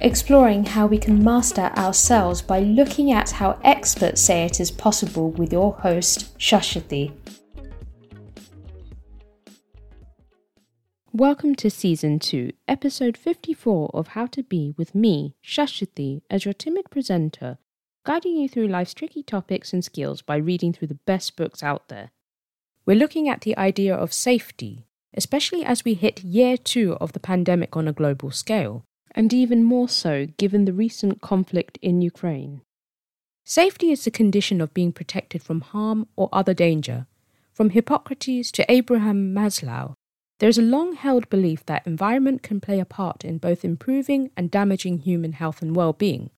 exploring how we can master ourselves by looking at how experts say it is possible with your host, Shashati. Welcome to Season 2, Episode 54 of How to Be with me, Shashati, as your timid presenter, guiding you through life's tricky topics and skills by reading through the best books out there. We're looking at the idea of safety, especially as we hit year two of the pandemic on a global scale and even more so given the recent conflict in Ukraine. Safety is the condition of being protected from harm or other danger. From Hippocrates to Abraham Maslow, there is a long held belief that environment can play a part in both improving and damaging human health and well being.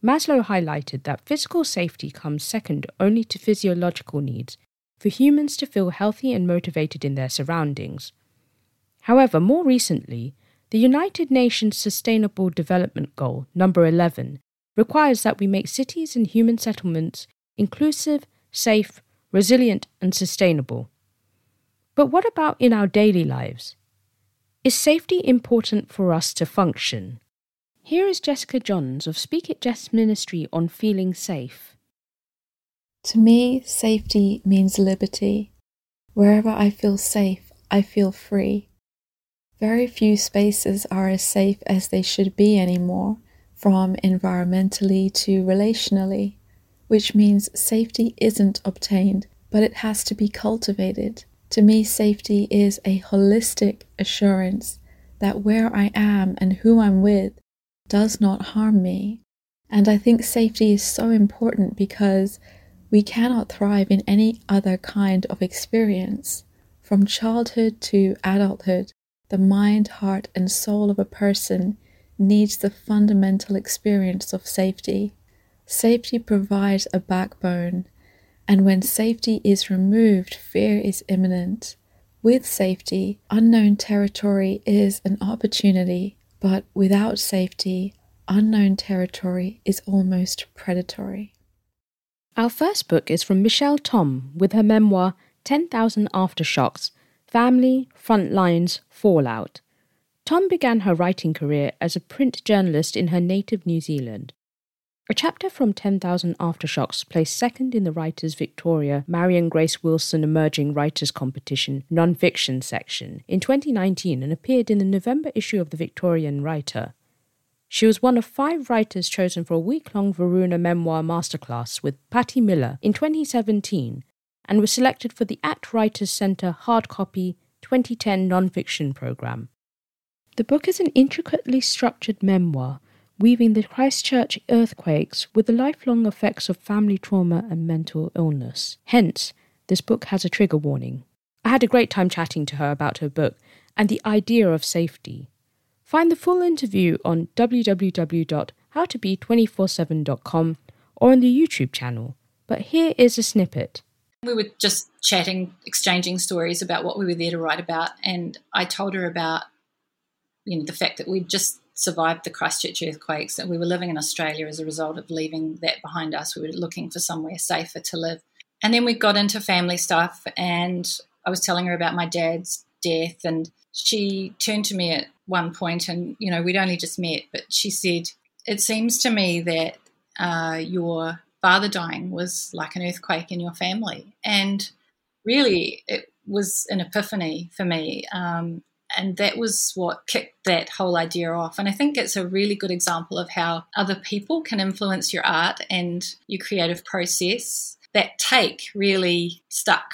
Maslow highlighted that physical safety comes second only to physiological needs for humans to feel healthy and motivated in their surroundings. However, more recently, the United Nations Sustainable Development Goal, number 11, requires that we make cities and human settlements inclusive, safe, resilient, and sustainable. But what about in our daily lives? Is safety important for us to function? Here is Jessica Johns of Speak It Jess Ministry on feeling safe. To me, safety means liberty. Wherever I feel safe, I feel free. Very few spaces are as safe as they should be anymore, from environmentally to relationally, which means safety isn't obtained, but it has to be cultivated. To me, safety is a holistic assurance that where I am and who I'm with does not harm me. And I think safety is so important because we cannot thrive in any other kind of experience. From childhood to adulthood, the mind, heart, and soul of a person needs the fundamental experience of safety. Safety provides a backbone, and when safety is removed, fear is imminent. With safety, unknown territory is an opportunity, but without safety, unknown territory is almost predatory. Our first book is from Michelle Tom with her memoir 10,000 Aftershocks Family, Frontlines, Fallout. Tom began her writing career as a print journalist in her native New Zealand. A chapter from 10,000 Aftershocks placed second in the Writers Victoria Marion Grace Wilson Emerging Writers Competition non-fiction section in 2019 and appeared in the November issue of the Victorian Writer. She was one of five writers chosen for a week long Varuna Memoir Masterclass with Patti Miller in 2017 and was selected for the ACT Writers Centre hard copy 2010 nonfiction programme. The book is an intricately structured memoir weaving the Christchurch earthquakes with the lifelong effects of family trauma and mental illness. Hence, this book has a trigger warning. I had a great time chatting to her about her book and the idea of safety. Find the full interview on www.howtobe247.com or on the YouTube channel. But here is a snippet. We were just chatting, exchanging stories about what we were there to write about, and I told her about you know the fact that we'd just survived the Christchurch earthquakes, and we were living in Australia as a result of leaving that behind us. We were looking for somewhere safer to live. And then we got into family stuff, and I was telling her about my dad's death, and she turned to me at one point, and you know, we'd only just met, but she said, It seems to me that uh, your father dying was like an earthquake in your family. And really, it was an epiphany for me. Um, and that was what kicked that whole idea off. And I think it's a really good example of how other people can influence your art and your creative process. That take really stuck.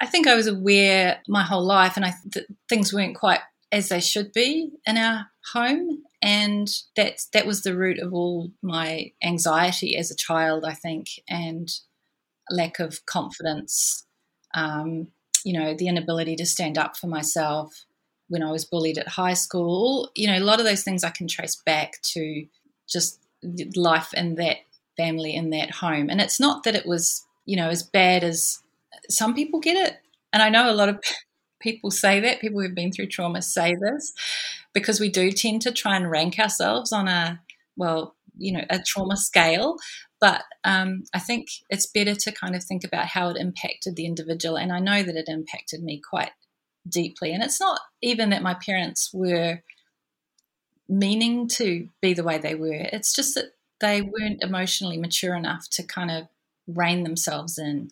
I think I was aware my whole life, and I th- things weren't quite as they should be in our home, and that that was the root of all my anxiety as a child, I think, and lack of confidence. Um, you know, the inability to stand up for myself when I was bullied at high school. You know, a lot of those things I can trace back to just life in that family in that home. And it's not that it was, you know, as bad as some people get it. And I know a lot of people say that, people who've been through trauma say this, because we do tend to try and rank ourselves on a, well, you know, a trauma scale. But um, I think it's better to kind of think about how it impacted the individual. And I know that it impacted me quite deeply. And it's not even that my parents were meaning to be the way they were, it's just that they weren't emotionally mature enough to kind of rein themselves in.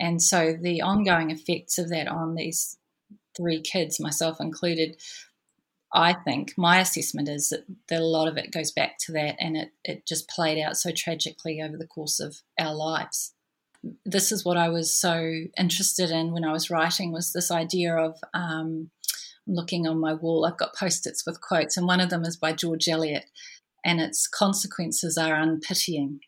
And so the ongoing effects of that on these three kids, myself included, I think my assessment is that, that a lot of it goes back to that and it, it just played out so tragically over the course of our lives. This is what I was so interested in when I was writing was this idea of um, looking on my wall. I've got post-its with quotes, and one of them is by George Eliot, and its consequences are unpitying.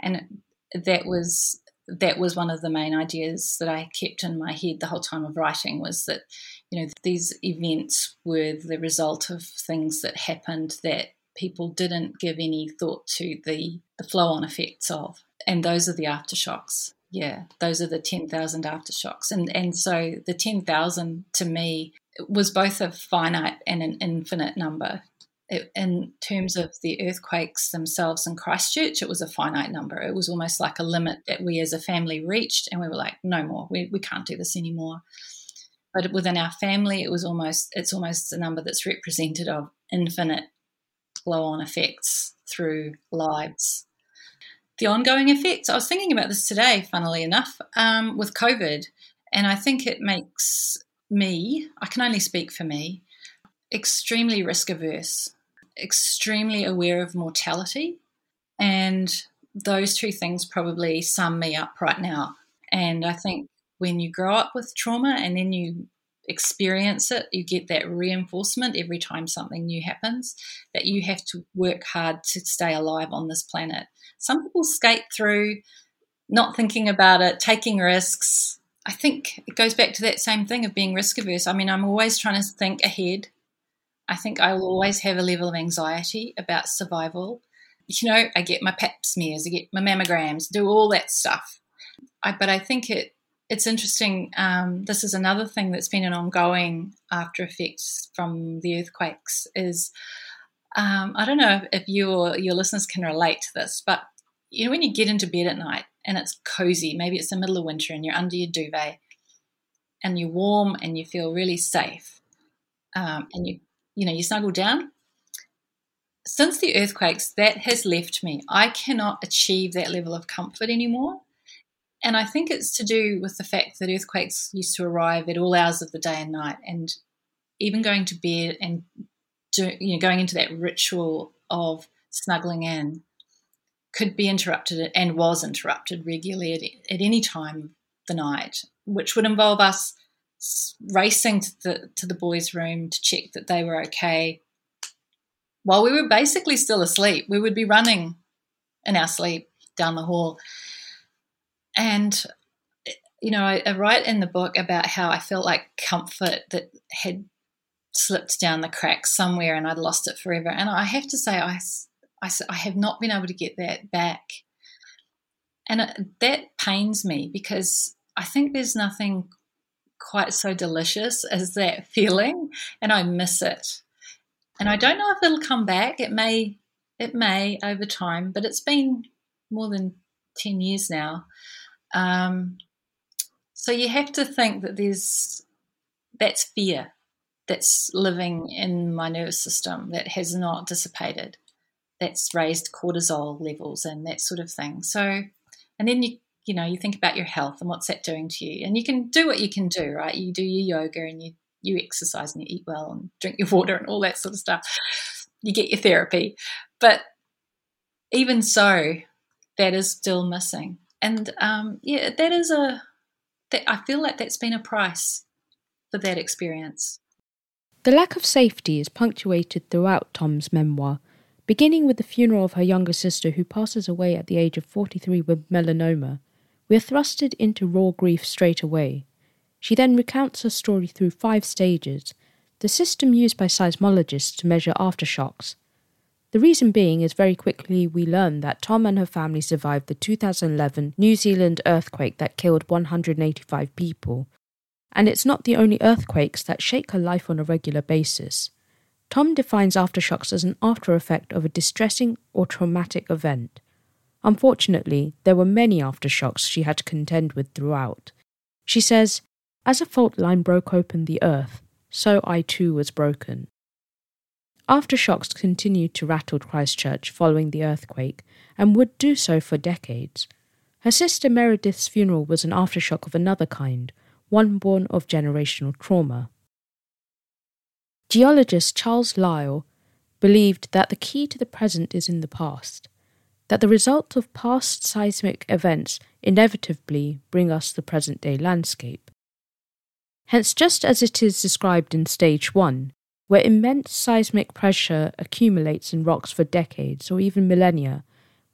And that was that was one of the main ideas that I kept in my head the whole time of writing was that, you know, these events were the result of things that happened that people didn't give any thought to the, the flow on effects of. And those are the aftershocks. Yeah, those are the 10,000 aftershocks. And, and so the 10,000 to me was both a finite and an infinite number it, in terms of the earthquakes themselves in Christchurch, it was a finite number. It was almost like a limit that we as a family reached, and we were like, no more, we, we can't do this anymore. But within our family, it was almost it's almost a number that's represented of infinite flow-on effects through lives. The ongoing effects. I was thinking about this today, funnily enough, um, with COVID, and I think it makes me. I can only speak for me extremely risk averse extremely aware of mortality. And those two things probably sum me up right now. And I think when you grow up with trauma and then you experience it, you get that reinforcement every time something new happens that you have to work hard to stay alive on this planet. Some people skate through not thinking about it, taking risks. I think it goes back to that same thing of being risk averse. I mean, I'm always trying to think ahead I think I will always have a level of anxiety about survival. You know, I get my pap smears, I get my mammograms, do all that stuff. I, but I think it it's interesting. Um, this is another thing that's been an ongoing after effects from the earthquakes. Is um, I don't know if you or your listeners can relate to this, but you know when you get into bed at night and it's cozy, maybe it's the middle of winter and you're under your duvet and you're warm and you feel really safe, um, and you you know, you snuggle down. Since the earthquakes, that has left me. I cannot achieve that level of comfort anymore. And I think it's to do with the fact that earthquakes used to arrive at all hours of the day and night. And even going to bed and do, you know, going into that ritual of snuggling in could be interrupted and was interrupted regularly at, at any time of the night, which would involve us racing to the to the boys' room to check that they were okay. While we were basically still asleep, we would be running in our sleep down the hall. And you know, I, I write in the book about how I felt like comfort that had slipped down the cracks somewhere and I'd lost it forever. And I have to say, I, I, I have not been able to get that back. And it, that pains me because I think there's nothing quite so delicious as that feeling, and I miss it. And I don't know if it'll come back. It may, it may over time, but it's been more than 10 years now. Um, so you have to think that there's, that's fear that's living in my nervous system that has not dissipated. That's raised cortisol levels and that sort of thing. So, and then you, you know, you think about your health and what's that doing to you. And you can do what you can do, right? You do your yoga and you you exercise and you eat well and drink your water and all that sort of stuff. You get your therapy. But even so, that is still missing. And um, yeah, that is a, that I feel like that's been a price for that experience. The lack of safety is punctuated throughout Tom's memoir, beginning with the funeral of her younger sister who passes away at the age of 43 with melanoma. We are thrusted into raw grief straight away. She then recounts her story through five stages, the system used by seismologists to measure aftershocks. The reason being is very quickly we learn that Tom and her family survived the 2011 New Zealand earthquake that killed 185 people. And it's not the only earthquakes that shake her life on a regular basis. Tom defines aftershocks as an after effect of a distressing or traumatic event. Unfortunately, there were many aftershocks she had to contend with throughout. She says, As a fault line broke open the earth, so I too was broken. Aftershocks continued to rattle Christchurch following the earthquake and would do so for decades. Her sister Meredith's funeral was an aftershock of another kind, one born of generational trauma. Geologist Charles Lyell believed that the key to the present is in the past, that the result of past seismic events inevitably bring us the present day landscape. Hence, just as it is described in Stage 1, where immense seismic pressure accumulates in rocks for decades or even millennia,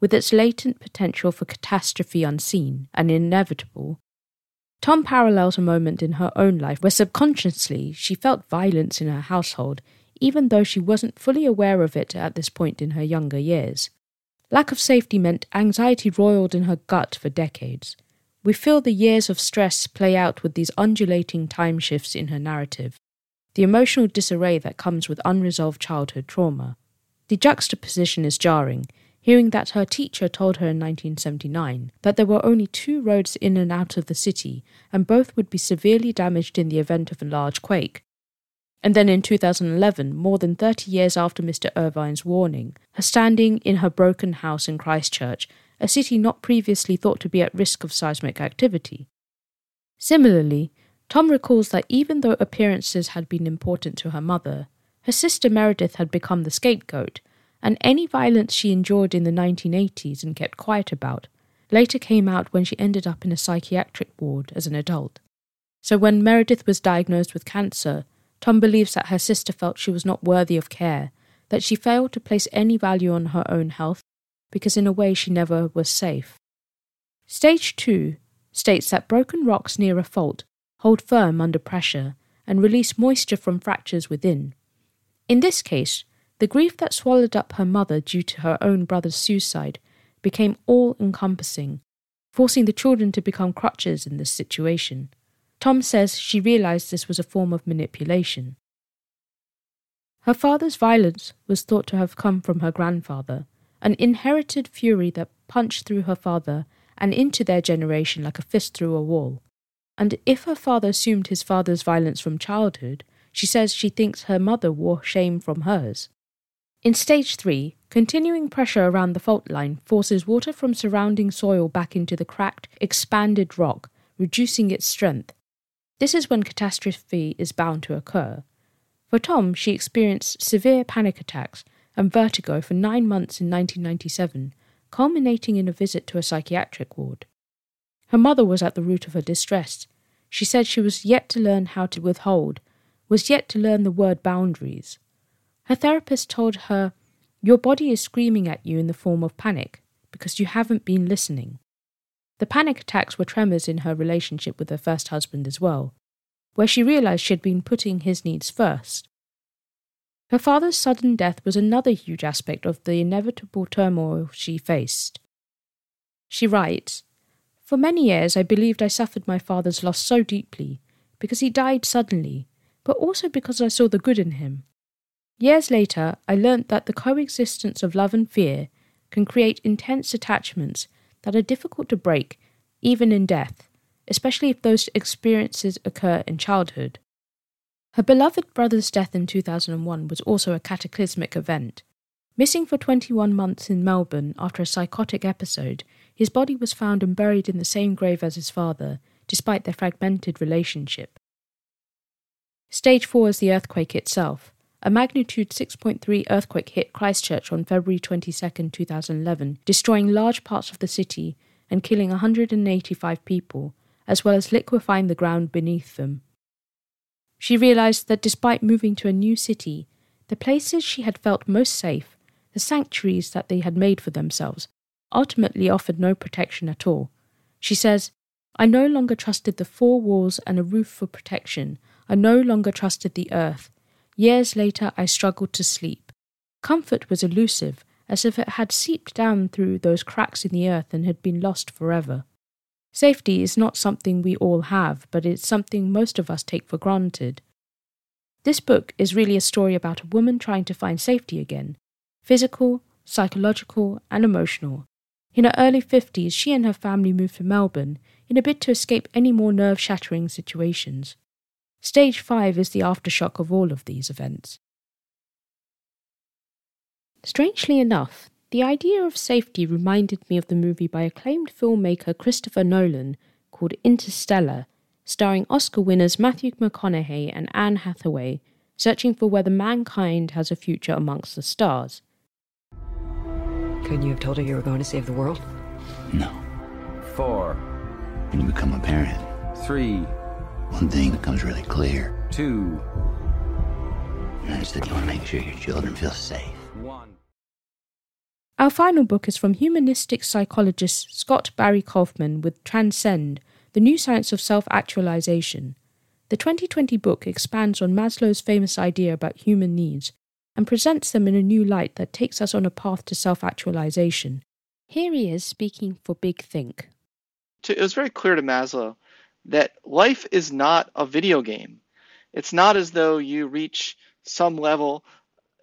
with its latent potential for catastrophe unseen and inevitable. Tom parallels a moment in her own life where subconsciously she felt violence in her household, even though she wasn't fully aware of it at this point in her younger years. Lack of safety meant anxiety roiled in her gut for decades. We feel the years of stress play out with these undulating time shifts in her narrative the emotional disarray that comes with unresolved childhood trauma. The juxtaposition is jarring, hearing that her teacher told her in 1979 that there were only two roads in and out of the city, and both would be severely damaged in the event of a large quake. And then in 2011, more than 30 years after Mr. Irvine's warning, her standing in her broken house in Christchurch, a city not previously thought to be at risk of seismic activity. Similarly, Tom recalls that even though appearances had been important to her mother, her sister Meredith had become the scapegoat, and any violence she endured in the 1980s and kept quiet about later came out when she ended up in a psychiatric ward as an adult. So when Meredith was diagnosed with cancer, Tom believes that her sister felt she was not worthy of care, that she failed to place any value on her own health, because in a way she never was safe. Stage 2 states that broken rocks near a fault hold firm under pressure, and release moisture from fractures within. In this case, the grief that swallowed up her mother due to her own brother's suicide became all encompassing, forcing the children to become crutches in this situation. Tom says she realized this was a form of manipulation. Her father's violence was thought to have come from her grandfather, an inherited fury that punched through her father and into their generation like a fist through a wall. And if her father assumed his father's violence from childhood, she says she thinks her mother wore shame from hers. In stage 3, continuing pressure around the fault line forces water from surrounding soil back into the cracked, expanded rock, reducing its strength. This is when catastrophe is bound to occur. For Tom, she experienced severe panic attacks and vertigo for nine months in 1997, culminating in a visit to a psychiatric ward. Her mother was at the root of her distress. She said she was yet to learn how to withhold, was yet to learn the word boundaries. Her therapist told her, Your body is screaming at you in the form of panic because you haven't been listening. The panic attacks were tremors in her relationship with her first husband as well, where she realized she had been putting his needs first. Her father's sudden death was another huge aspect of the inevitable turmoil she faced. She writes, for many years, I believed I suffered my father's loss so deeply, because he died suddenly, but also because I saw the good in him. Years later, I learnt that the coexistence of love and fear can create intense attachments that are difficult to break, even in death, especially if those experiences occur in childhood. Her beloved brother's death in 2001 was also a cataclysmic event. Missing for 21 months in Melbourne after a psychotic episode, his body was found and buried in the same grave as his father, despite their fragmented relationship. Stage 4 is the earthquake itself. A magnitude 6.3 earthquake hit Christchurch on February 22, 2011, destroying large parts of the city and killing 185 people, as well as liquefying the ground beneath them. She realized that despite moving to a new city, the places she had felt most safe, the sanctuaries that they had made for themselves, ultimately offered no protection at all. She says, I no longer trusted the four walls and a roof for protection. I no longer trusted the earth. Years later, I struggled to sleep. Comfort was elusive, as if it had seeped down through those cracks in the earth and had been lost forever. Safety is not something we all have, but it's something most of us take for granted. This book is really a story about a woman trying to find safety again physical, psychological, and emotional. In her early 50s, she and her family moved to Melbourne in a bid to escape any more nerve shattering situations. Stage 5 is the aftershock of all of these events. Strangely enough, the idea of safety reminded me of the movie by acclaimed filmmaker Christopher Nolan called Interstellar, starring Oscar winners Matthew McConaughey and Anne Hathaway, searching for whether mankind has a future amongst the stars. Couldn't you have told her you were going to save the world? No. Four. When you become a parent, Three. One thing becomes really clear. Two. And that's that you want to make sure your children feel safe. One. Our final book is from humanistic psychologist Scott Barry Kaufman with Transcend, the new science of self actualization. The 2020 book expands on Maslow's famous idea about human needs and presents them in a new light that takes us on a path to self actualization. Here he is speaking for Big Think. it was very clear to Maslow that life is not a video game. It's not as though you reach some level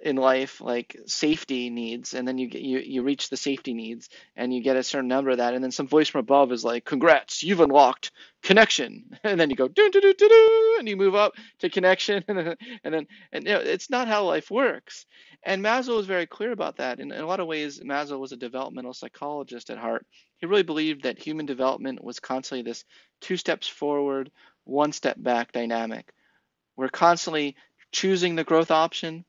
in life like safety needs and then you get you, you reach the safety needs and you get a certain number of that and then some voice from above is like congrats you've unlocked connection. And then you go do do do do and you move up to connection. And then and then and you know, it's not how life works. And Maslow was very clear about that. In, in a lot of ways Maslow was a developmental psychologist at heart. He really believed that human development was constantly this two steps forward one step back dynamic. We're constantly choosing the growth option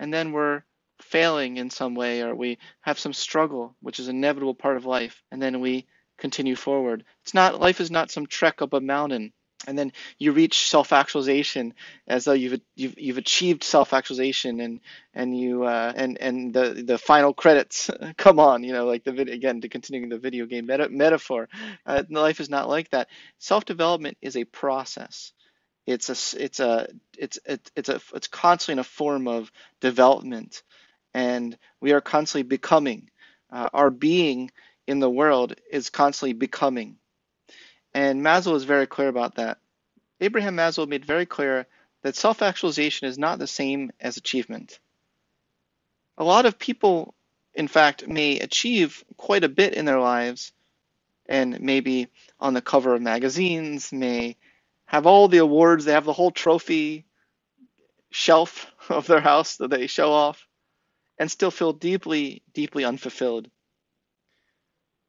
and then we're failing in some way or we have some struggle which is an inevitable part of life and then we continue forward. It's not life is not some trek up a mountain and then you reach self-actualization as though you've you've, you've achieved self-actualization and and you uh, and and the the final credits come on you know like the video again to continuing the video game meta- metaphor. Uh, life is not like that. Self-development is a process it's a it's a it's it's it's a it's constantly in a form of development. And we are constantly becoming. Uh, our being in the world is constantly becoming. And Maslow is very clear about that. Abraham Maslow made very clear that self-actualization is not the same as achievement. A lot of people in fact may achieve quite a bit in their lives and maybe on the cover of magazines may have all the awards, they have the whole trophy shelf of their house that they show off, and still feel deeply, deeply unfulfilled.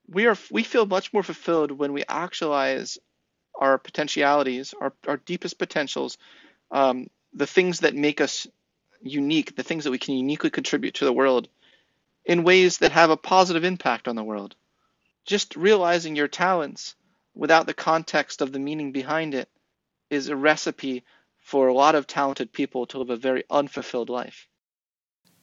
We are we feel much more fulfilled when we actualize our potentialities, our, our deepest potentials, um, the things that make us unique, the things that we can uniquely contribute to the world in ways that have a positive impact on the world. Just realizing your talents without the context of the meaning behind it is a recipe for a lot of talented people to live a very unfulfilled life.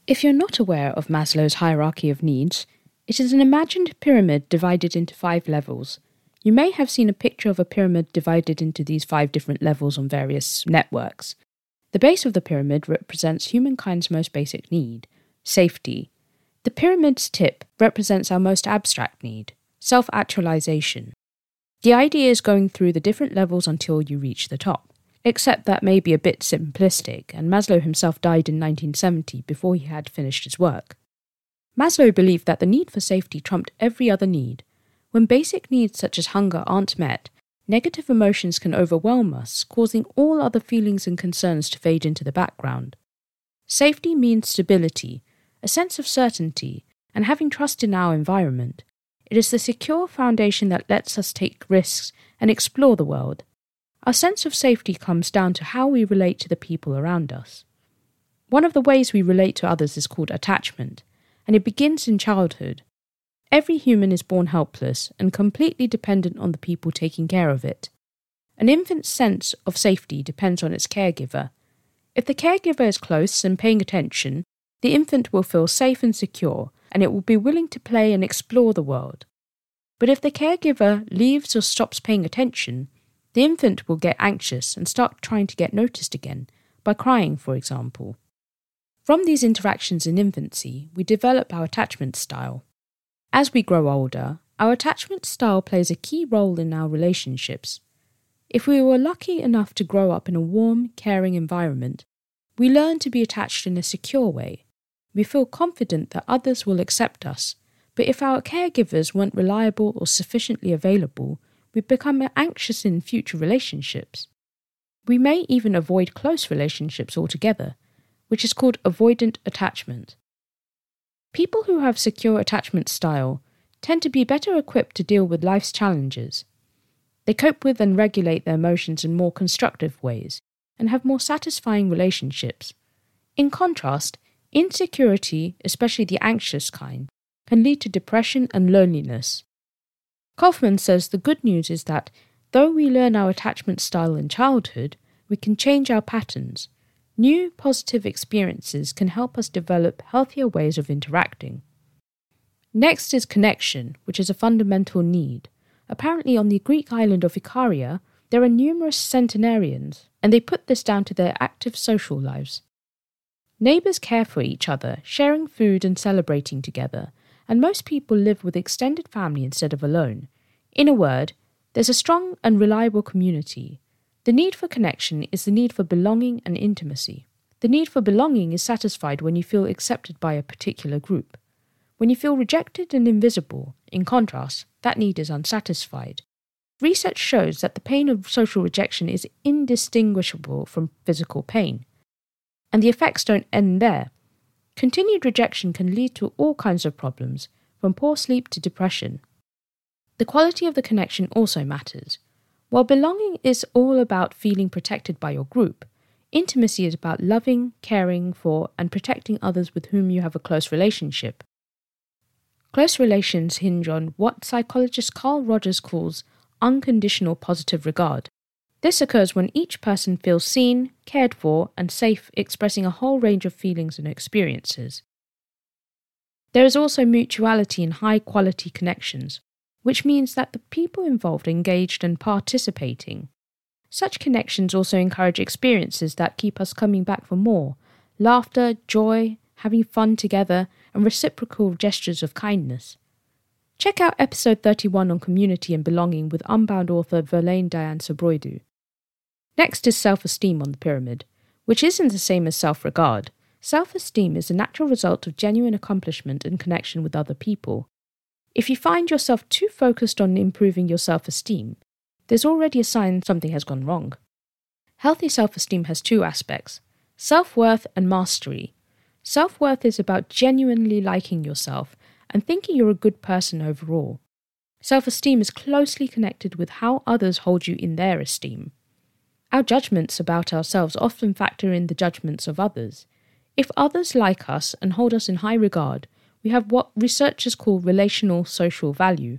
If you're not aware of Maslow's hierarchy of needs, it is an imagined pyramid divided into five levels. You may have seen a picture of a pyramid divided into these five different levels on various networks. The base of the pyramid represents humankind's most basic need safety. The pyramid's tip represents our most abstract need self actualization. The idea is going through the different levels until you reach the top. except that may be a bit simplistic, and Maslow himself died in 1970 before he had finished his work. Maslow believed that the need for safety trumped every other need. When basic needs such as hunger aren't met, negative emotions can overwhelm us, causing all other feelings and concerns to fade into the background. Safety means stability, a sense of certainty, and having trust in our environment. It is the secure foundation that lets us take risks and explore the world. Our sense of safety comes down to how we relate to the people around us. One of the ways we relate to others is called attachment, and it begins in childhood. Every human is born helpless and completely dependent on the people taking care of it. An infant's sense of safety depends on its caregiver. If the caregiver is close and paying attention, the infant will feel safe and secure, and it will be willing to play and explore the world. But if the caregiver leaves or stops paying attention, the infant will get anxious and start trying to get noticed again, by crying, for example. From these interactions in infancy, we develop our attachment style. As we grow older, our attachment style plays a key role in our relationships. If we were lucky enough to grow up in a warm, caring environment, we learn to be attached in a secure way. We feel confident that others will accept us, but if our caregivers weren't reliable or sufficiently available, we become anxious in future relationships. We may even avoid close relationships altogether, which is called avoidant attachment. People who have secure attachment style tend to be better equipped to deal with life's challenges. They cope with and regulate their emotions in more constructive ways and have more satisfying relationships. In contrast, insecurity, especially the anxious kind, can lead to depression and loneliness. Kaufman says the good news is that though we learn our attachment style in childhood, we can change our patterns. New positive experiences can help us develop healthier ways of interacting. Next is connection, which is a fundamental need. Apparently, on the Greek island of Ikaria, there are numerous centenarians, and they put this down to their active social lives. Neighbours care for each other, sharing food and celebrating together, and most people live with extended family instead of alone. In a word, there's a strong and reliable community. The need for connection is the need for belonging and intimacy. The need for belonging is satisfied when you feel accepted by a particular group. When you feel rejected and invisible, in contrast, that need is unsatisfied. Research shows that the pain of social rejection is indistinguishable from physical pain. And the effects don't end there. Continued rejection can lead to all kinds of problems, from poor sleep to depression. The quality of the connection also matters. While belonging is all about feeling protected by your group, intimacy is about loving, caring for, and protecting others with whom you have a close relationship. Close relations hinge on what psychologist Carl Rogers calls unconditional positive regard. This occurs when each person feels seen, cared for, and safe, expressing a whole range of feelings and experiences. There is also mutuality in high quality connections, which means that the people involved engaged and participating. Such connections also encourage experiences that keep us coming back for more laughter, joy, having fun together, and reciprocal gestures of kindness. Check out episode 31 on community and belonging with Unbound author Verlaine Diane Sobroidu. Next is self esteem on the pyramid, which isn't the same as self regard. Self esteem is a natural result of genuine accomplishment and connection with other people. If you find yourself too focused on improving your self esteem, there's already a sign something has gone wrong. Healthy self esteem has two aspects self worth and mastery. Self worth is about genuinely liking yourself and thinking you're a good person overall. Self esteem is closely connected with how others hold you in their esteem. Our judgments about ourselves often factor in the judgments of others. If others like us and hold us in high regard, we have what researchers call relational social value.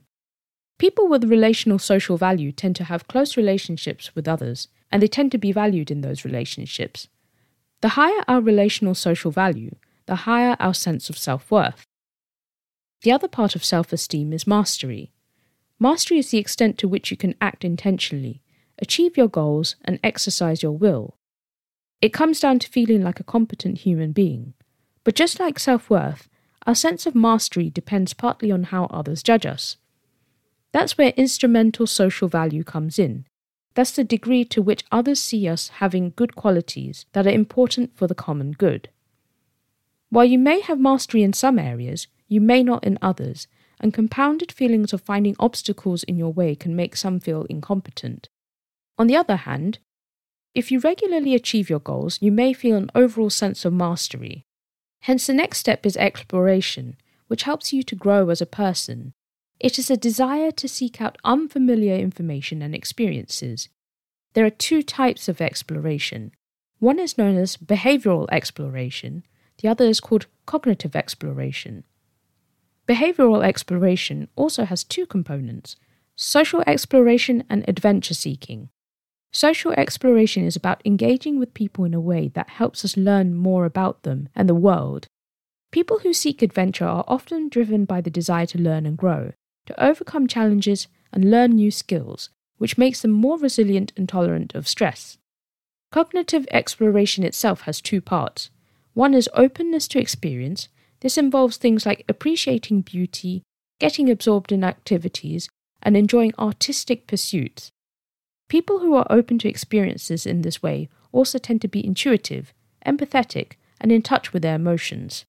People with relational social value tend to have close relationships with others, and they tend to be valued in those relationships. The higher our relational social value, the higher our sense of self worth. The other part of self esteem is mastery. Mastery is the extent to which you can act intentionally, achieve your goals, and exercise your will. It comes down to feeling like a competent human being. But just like self worth, our sense of mastery depends partly on how others judge us. That's where instrumental social value comes in. That's the degree to which others see us having good qualities that are important for the common good. While you may have mastery in some areas, you may not in others, and compounded feelings of finding obstacles in your way can make some feel incompetent. On the other hand, if you regularly achieve your goals, you may feel an overall sense of mastery. Hence, the next step is exploration, which helps you to grow as a person. It is a desire to seek out unfamiliar information and experiences. There are two types of exploration. One is known as behavioral exploration, the other is called cognitive exploration. Behavioral exploration also has two components social exploration and adventure seeking. Social exploration is about engaging with people in a way that helps us learn more about them and the world. People who seek adventure are often driven by the desire to learn and grow, to overcome challenges and learn new skills, which makes them more resilient and tolerant of stress. Cognitive exploration itself has two parts. One is openness to experience. This involves things like appreciating beauty, getting absorbed in activities, and enjoying artistic pursuits. People who are open to experiences in this way also tend to be intuitive, empathetic, and in touch with their emotions.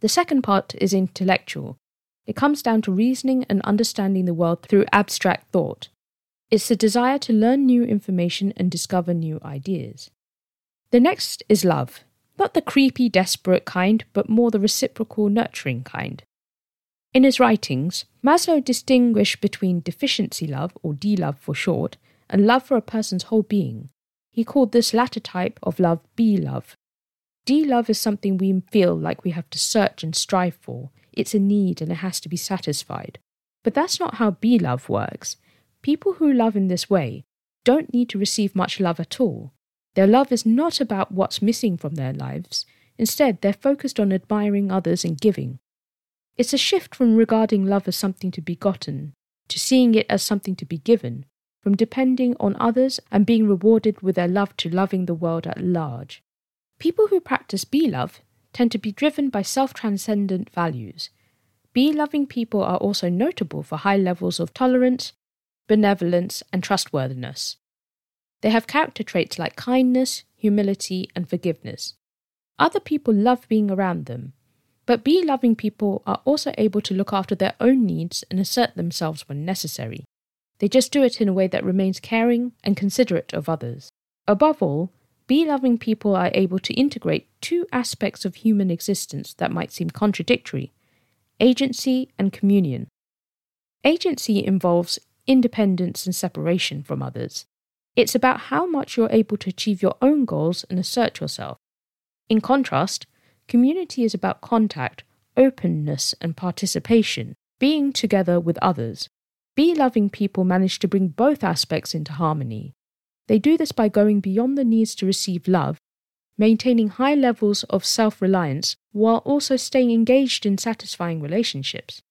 The second part is intellectual. It comes down to reasoning and understanding the world through abstract thought. It's the desire to learn new information and discover new ideas. The next is love, not the creepy, desperate kind, but more the reciprocal, nurturing kind. In his writings, Maslow distinguished between deficiency love, or D love for short, and love for a person's whole being. He called this latter type of love B love. D love is something we feel like we have to search and strive for. It's a need and it has to be satisfied. But that's not how B love works. People who love in this way don't need to receive much love at all. Their love is not about what's missing from their lives. Instead, they're focused on admiring others and giving. It's a shift from regarding love as something to be gotten to seeing it as something to be given, from depending on others and being rewarded with their love to loving the world at large. People who practice B love tend to be driven by self transcendent values. B loving people are also notable for high levels of tolerance, benevolence, and trustworthiness. They have character traits like kindness, humility, and forgiveness. Other people love being around them, but B loving people are also able to look after their own needs and assert themselves when necessary. They just do it in a way that remains caring and considerate of others. Above all, B loving people are able to integrate two aspects of human existence that might seem contradictory agency and communion. Agency involves independence and separation from others. It's about how much you're able to achieve your own goals and assert yourself. In contrast, community is about contact, openness, and participation, being together with others. B loving people manage to bring both aspects into harmony. They do this by going beyond the needs to receive love, maintaining high levels of self reliance while also staying engaged in satisfying relationships.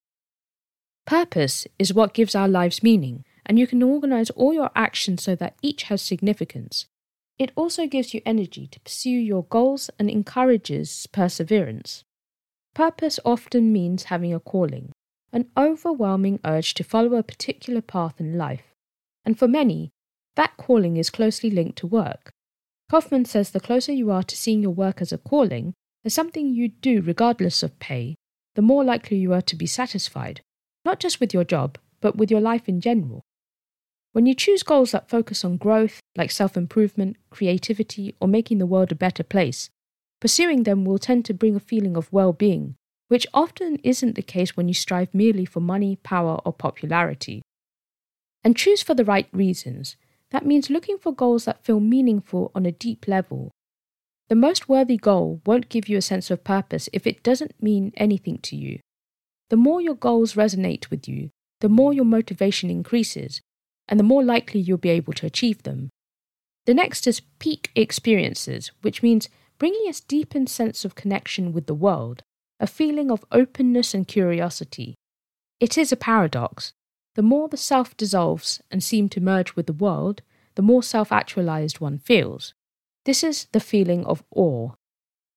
Purpose is what gives our lives meaning, and you can organize all your actions so that each has significance. It also gives you energy to pursue your goals and encourages perseverance. Purpose often means having a calling, an overwhelming urge to follow a particular path in life, and for many, that calling is closely linked to work. Kaufman says the closer you are to seeing your work as a calling, as something you do regardless of pay, the more likely you are to be satisfied, not just with your job, but with your life in general. When you choose goals that focus on growth, like self improvement, creativity, or making the world a better place, pursuing them will tend to bring a feeling of well being which often isn't the case when you strive merely for money, power, or popularity. And choose for the right reasons. That means looking for goals that feel meaningful on a deep level. The most worthy goal won't give you a sense of purpose if it doesn't mean anything to you. The more your goals resonate with you, the more your motivation increases, and the more likely you'll be able to achieve them. The next is peak experiences, which means bringing a deepened sense of connection with the world a feeling of openness and curiosity. It is a paradox. The more the self dissolves and seems to merge with the world, the more self actualized one feels. This is the feeling of awe.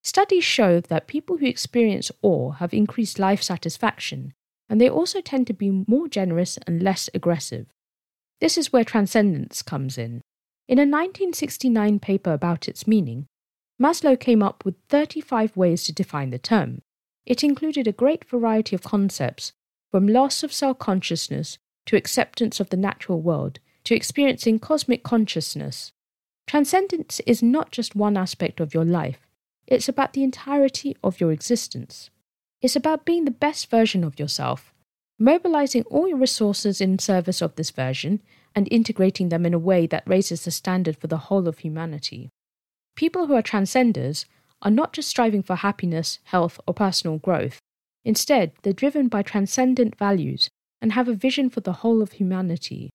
Studies show that people who experience awe have increased life satisfaction, and they also tend to be more generous and less aggressive. This is where transcendence comes in. In a 1969 paper about its meaning, Maslow came up with 35 ways to define the term. It included a great variety of concepts, from loss of self consciousness to acceptance of the natural world to experiencing cosmic consciousness. Transcendence is not just one aspect of your life, it's about the entirety of your existence. It's about being the best version of yourself, mobilizing all your resources in service of this version and integrating them in a way that raises the standard for the whole of humanity. People who are transcenders are not just striving for happiness, health, or personal growth. Instead, they're driven by transcendent values and have a vision for the whole of humanity.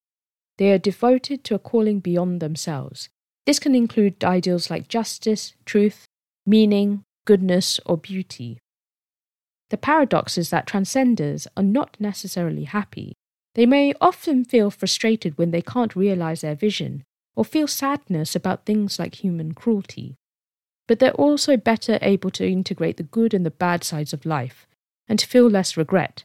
They are devoted to a calling beyond themselves. This can include ideals like justice, truth, meaning, goodness, or beauty. The paradox is that transcenders are not necessarily happy. They may often feel frustrated when they can't realize their vision, or feel sadness about things like human cruelty. But they're also better able to integrate the good and the bad sides of life, and to feel less regret.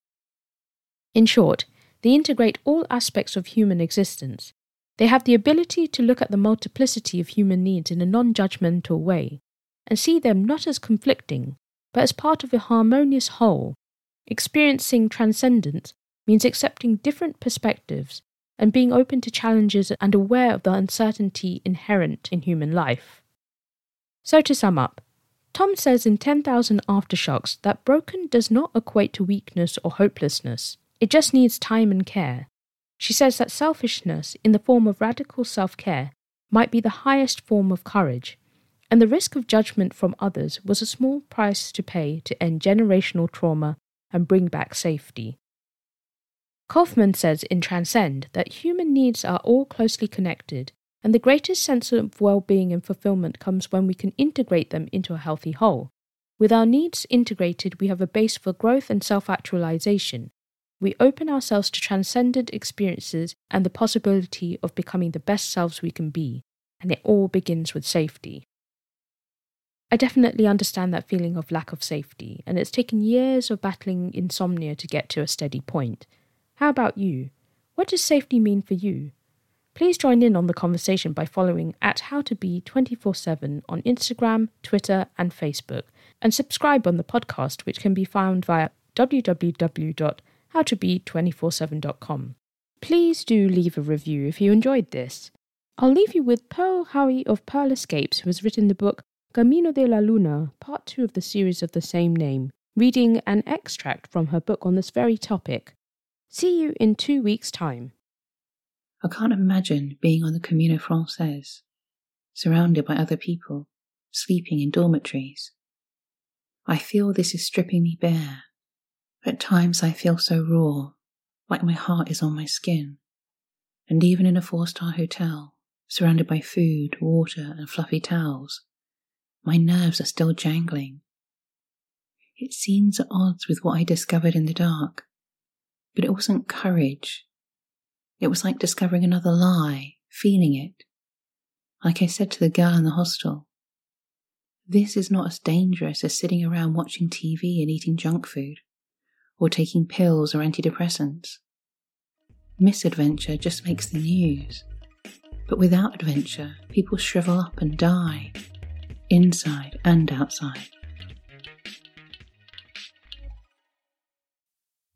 In short, they integrate all aspects of human existence. They have the ability to look at the multiplicity of human needs in a non judgmental way, and see them not as conflicting, but as part of a harmonious whole. Experiencing transcendence means accepting different perspectives and being open to challenges and aware of the uncertainty inherent in human life. So, to sum up, Tom says in 10,000 Aftershocks that broken does not equate to weakness or hopelessness, it just needs time and care. She says that selfishness, in the form of radical self care, might be the highest form of courage, and the risk of judgment from others was a small price to pay to end generational trauma and bring back safety. Kaufman says in Transcend that human needs are all closely connected, and the greatest sense of well being and fulfillment comes when we can integrate them into a healthy whole. With our needs integrated, we have a base for growth and self actualization. We open ourselves to transcendent experiences and the possibility of becoming the best selves we can be, and it all begins with safety. I definitely understand that feeling of lack of safety, and it's taken years of battling insomnia to get to a steady point. How about you? What does safety mean for you? Please join in on the conversation by following at How to Be 24 7 on Instagram, Twitter, and Facebook, and subscribe on the podcast, which can be found via www.howtobe247.com. Please do leave a review if you enjoyed this. I'll leave you with Pearl Howie of Pearl Escapes, who has written the book Camino de la Luna, part two of the series of the same name, reading an extract from her book on this very topic. See you in two weeks' time. I can't imagine being on the Camino Frances, surrounded by other people, sleeping in dormitories. I feel this is stripping me bare. At times I feel so raw, like my heart is on my skin. And even in a four star hotel, surrounded by food, water, and fluffy towels, my nerves are still jangling. It seems at odds with what I discovered in the dark, but it wasn't courage. It was like discovering another lie, feeling it. Like I said to the girl in the hostel, this is not as dangerous as sitting around watching TV and eating junk food, or taking pills or antidepressants. Misadventure just makes the news. But without adventure, people shrivel up and die inside and outside.